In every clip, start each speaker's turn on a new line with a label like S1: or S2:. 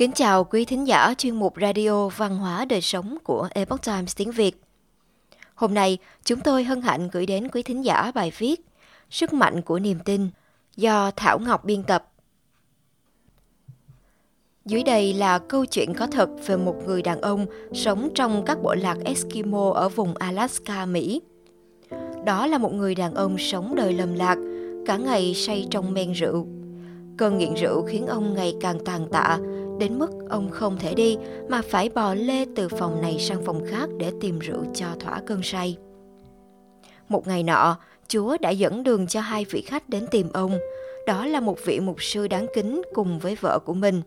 S1: Kính chào quý thính giả chuyên mục Radio Văn hóa Đời Sống của Epoch Times tiếng Việt. Hôm nay, chúng tôi hân hạnh gửi đến quý thính giả bài viết Sức mạnh của niềm tin do Thảo Ngọc biên tập. Dưới đây là câu chuyện có thật về một người đàn ông sống trong các bộ lạc Eskimo ở vùng Alaska, Mỹ. Đó là một người đàn ông sống đời lầm lạc, cả ngày say trong men rượu. Cơn nghiện rượu khiến ông ngày càng tàn tạ, đến mức ông không thể đi mà phải bò lê từ phòng này sang phòng khác để tìm rượu cho thỏa cơn say. Một ngày nọ, Chúa đã dẫn đường cho hai vị khách đến tìm ông. Đó là một vị mục sư đáng kính cùng với vợ của mình.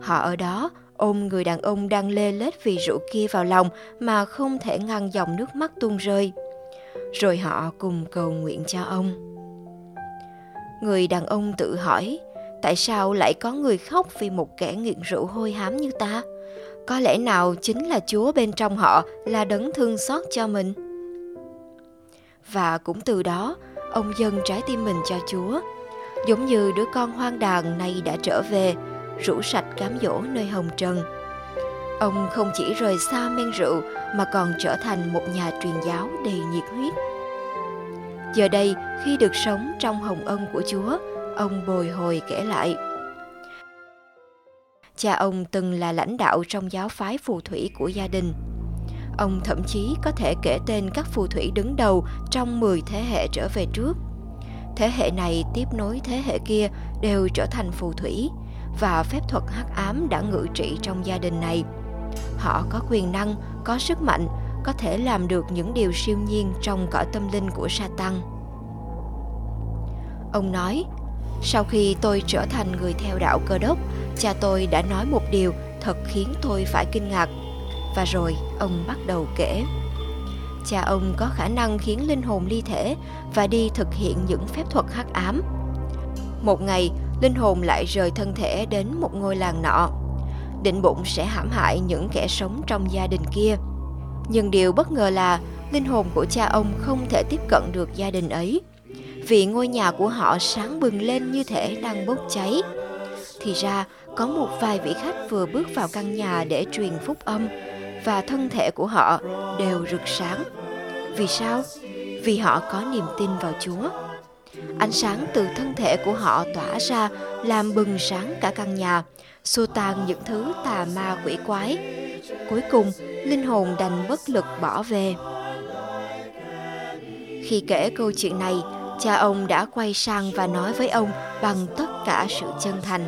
S1: Họ ở đó ôm người đàn ông đang lê lết vì rượu kia vào lòng mà không thể ngăn dòng nước mắt tuôn rơi. Rồi họ cùng cầu nguyện cho ông. Người đàn ông tự hỏi, tại sao lại có người khóc vì một kẻ nghiện rượu hôi hám như ta? Có lẽ nào chính là Chúa bên trong họ là đấng thương xót cho mình? Và cũng từ đó, ông dâng trái tim mình cho Chúa. Giống như đứa con hoang đàn nay đã trở về, rủ sạch cám dỗ nơi hồng trần. Ông không chỉ rời xa men rượu mà còn trở thành một nhà truyền giáo đầy nhiệt huyết. Giờ đây, khi được sống trong hồng ân của Chúa, ông bồi hồi kể lại. Cha ông từng là lãnh đạo trong giáo phái phù thủy của gia đình. Ông thậm chí có thể kể tên các phù thủy đứng đầu trong 10 thế hệ trở về trước. Thế hệ này tiếp nối thế hệ kia đều trở thành phù thủy và phép thuật hắc ám đã ngự trị trong gia đình này. Họ có quyền năng, có sức mạnh, có thể làm được những điều siêu nhiên trong cõi tâm linh của Satan. Ông nói, sau khi tôi trở thành người theo đạo cơ đốc, cha tôi đã nói một điều thật khiến tôi phải kinh ngạc. Và rồi ông bắt đầu kể. Cha ông có khả năng khiến linh hồn ly thể và đi thực hiện những phép thuật hắc ám. Một ngày, linh hồn lại rời thân thể đến một ngôi làng nọ. Định bụng sẽ hãm hại những kẻ sống trong gia đình kia. Nhưng điều bất ngờ là linh hồn của cha ông không thể tiếp cận được gia đình ấy vì ngôi nhà của họ sáng bừng lên như thể đang bốc cháy. Thì ra, có một vài vị khách vừa bước vào căn nhà để truyền phúc âm và thân thể của họ đều rực sáng. Vì sao? Vì họ có niềm tin vào Chúa. Ánh sáng từ thân thể của họ tỏa ra làm bừng sáng cả căn nhà, xua tan những thứ tà ma quỷ quái. Cuối cùng, linh hồn đành bất lực bỏ về. Khi kể câu chuyện này, cha ông đã quay sang và nói với ông bằng tất cả sự chân thành.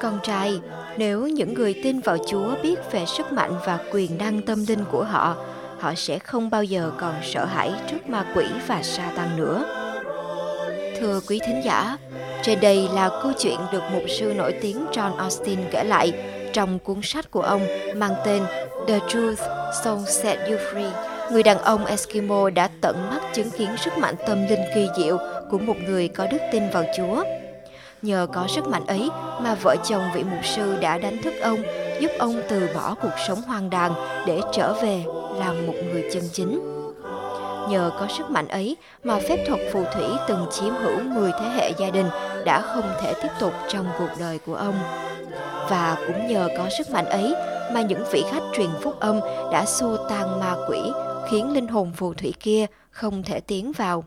S1: Con trai, nếu những người tin vào Chúa biết về sức mạnh và quyền năng tâm linh của họ, họ sẽ không bao giờ còn sợ hãi trước ma quỷ và sa tăng nữa. Thưa quý thính giả, trên đây là câu chuyện được mục sư nổi tiếng John Austin kể lại trong cuốn sách của ông mang tên The Truth So Set You Free. Người đàn ông Eskimo đã tận mắt chứng kiến sức mạnh tâm linh kỳ diệu của một người có đức tin vào Chúa. Nhờ có sức mạnh ấy mà vợ chồng vị mục sư đã đánh thức ông, giúp ông từ bỏ cuộc sống hoang đàn để trở về làm một người chân chính. Nhờ có sức mạnh ấy mà phép thuật phù thủy từng chiếm hữu 10 thế hệ gia đình đã không thể tiếp tục trong cuộc đời của ông. Và cũng nhờ có sức mạnh ấy mà những vị khách truyền phúc âm đã xua tan ma quỷ, khiến linh hồn phù thủy kia không thể tiến vào.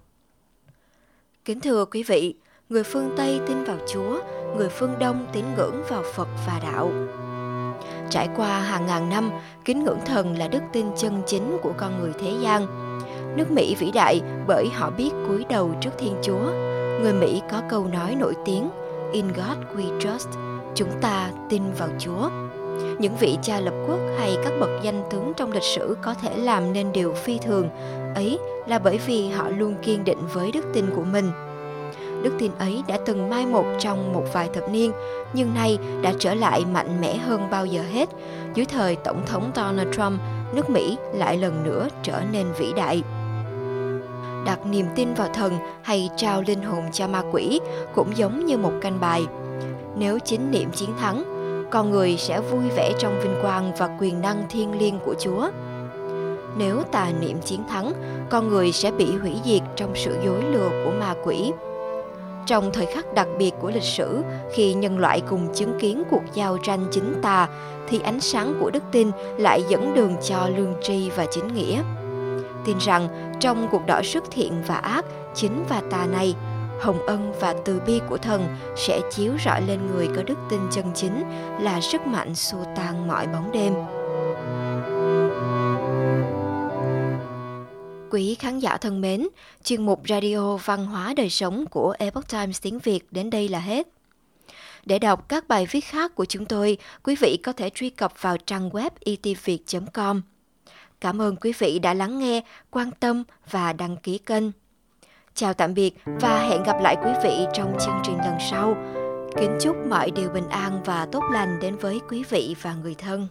S1: Kính thưa quý vị, người phương Tây tin vào Chúa, người phương Đông tín ngưỡng vào Phật và đạo. Trải qua hàng ngàn năm, kính ngưỡng thần là đức tin chân chính của con người thế gian. Nước Mỹ vĩ đại bởi họ biết cúi đầu trước Thiên Chúa. Người Mỹ có câu nói nổi tiếng In God we trust, chúng ta tin vào Chúa. Những vị cha lập quốc hay các bậc danh tướng trong lịch sử có thể làm nên điều phi thường, ấy là bởi vì họ luôn kiên định với đức tin của mình – đức tin ấy đã từng mai một trong một vài thập niên, nhưng nay đã trở lại mạnh mẽ hơn bao giờ hết. Dưới thời Tổng thống Donald Trump, nước Mỹ lại lần nữa trở nên vĩ đại. Đặt niềm tin vào thần hay trao linh hồn cho ma quỷ cũng giống như một canh bài. Nếu chính niệm chiến thắng, con người sẽ vui vẻ trong vinh quang và quyền năng thiêng liêng của Chúa. Nếu tà niệm chiến thắng, con người sẽ bị hủy diệt trong sự dối lừa của ma quỷ trong thời khắc đặc biệt của lịch sử khi nhân loại cùng chứng kiến cuộc giao tranh chính tà thì ánh sáng của đức tin lại dẫn đường cho lương tri và chính nghĩa tin rằng trong cuộc đỏ sức thiện và ác chính và tà này hồng ân và từ bi của thần sẽ chiếu rọi lên người có đức tin chân chính là sức mạnh xua tan mọi bóng đêm Quý khán giả thân mến, chuyên mục Radio Văn hóa Đời Sống của Epoch Times tiếng Việt đến đây là hết. Để đọc các bài viết khác của chúng tôi, quý vị có thể truy cập vào trang web e itviet.com. Cảm ơn quý vị đã lắng nghe, quan tâm và đăng ký kênh. Chào tạm biệt và hẹn gặp lại quý vị trong chương trình lần sau. Kính chúc mọi điều bình an và tốt lành đến với quý vị và người thân.